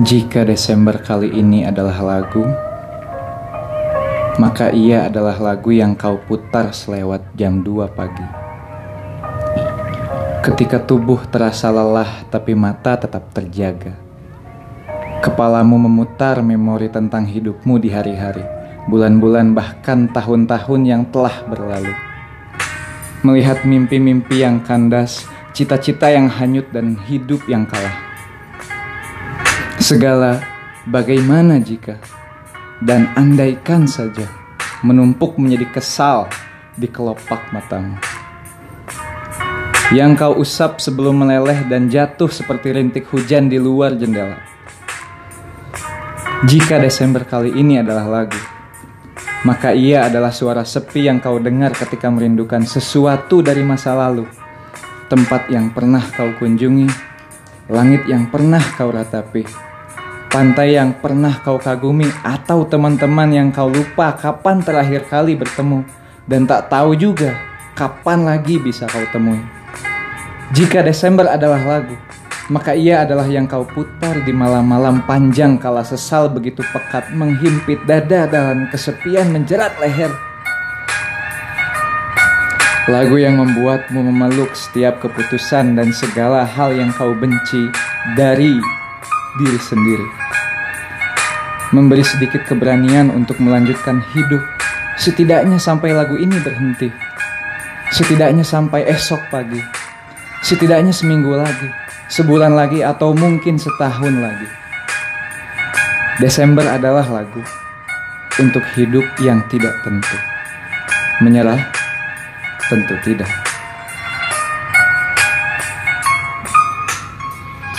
Jika Desember kali ini adalah lagu, maka ia adalah lagu yang kau putar selewat jam 2 pagi. Ketika tubuh terasa lelah tapi mata tetap terjaga. Kepalamu memutar memori tentang hidupmu di hari-hari, bulan-bulan bahkan tahun-tahun yang telah berlalu. Melihat mimpi-mimpi yang kandas, cita-cita yang hanyut dan hidup yang kalah Segala bagaimana jika dan andaikan saja menumpuk menjadi kesal di kelopak matamu. Yang kau usap sebelum meleleh dan jatuh seperti rintik hujan di luar jendela. Jika Desember kali ini adalah lagu, maka ia adalah suara sepi yang kau dengar ketika merindukan sesuatu dari masa lalu. Tempat yang pernah kau kunjungi, langit yang pernah kau ratapi pantai yang pernah kau kagumi atau teman-teman yang kau lupa kapan terakhir kali bertemu dan tak tahu juga kapan lagi bisa kau temui. Jika Desember adalah lagu, maka ia adalah yang kau putar di malam-malam panjang kala sesal begitu pekat menghimpit dada dalam kesepian menjerat leher. Lagu yang membuatmu memeluk setiap keputusan dan segala hal yang kau benci dari diri sendiri. Memberi sedikit keberanian untuk melanjutkan hidup, setidaknya sampai lagu ini berhenti. Setidaknya sampai esok pagi. Setidaknya seminggu lagi, sebulan lagi atau mungkin setahun lagi. Desember adalah lagu untuk hidup yang tidak tentu. Menyerah tentu tidak.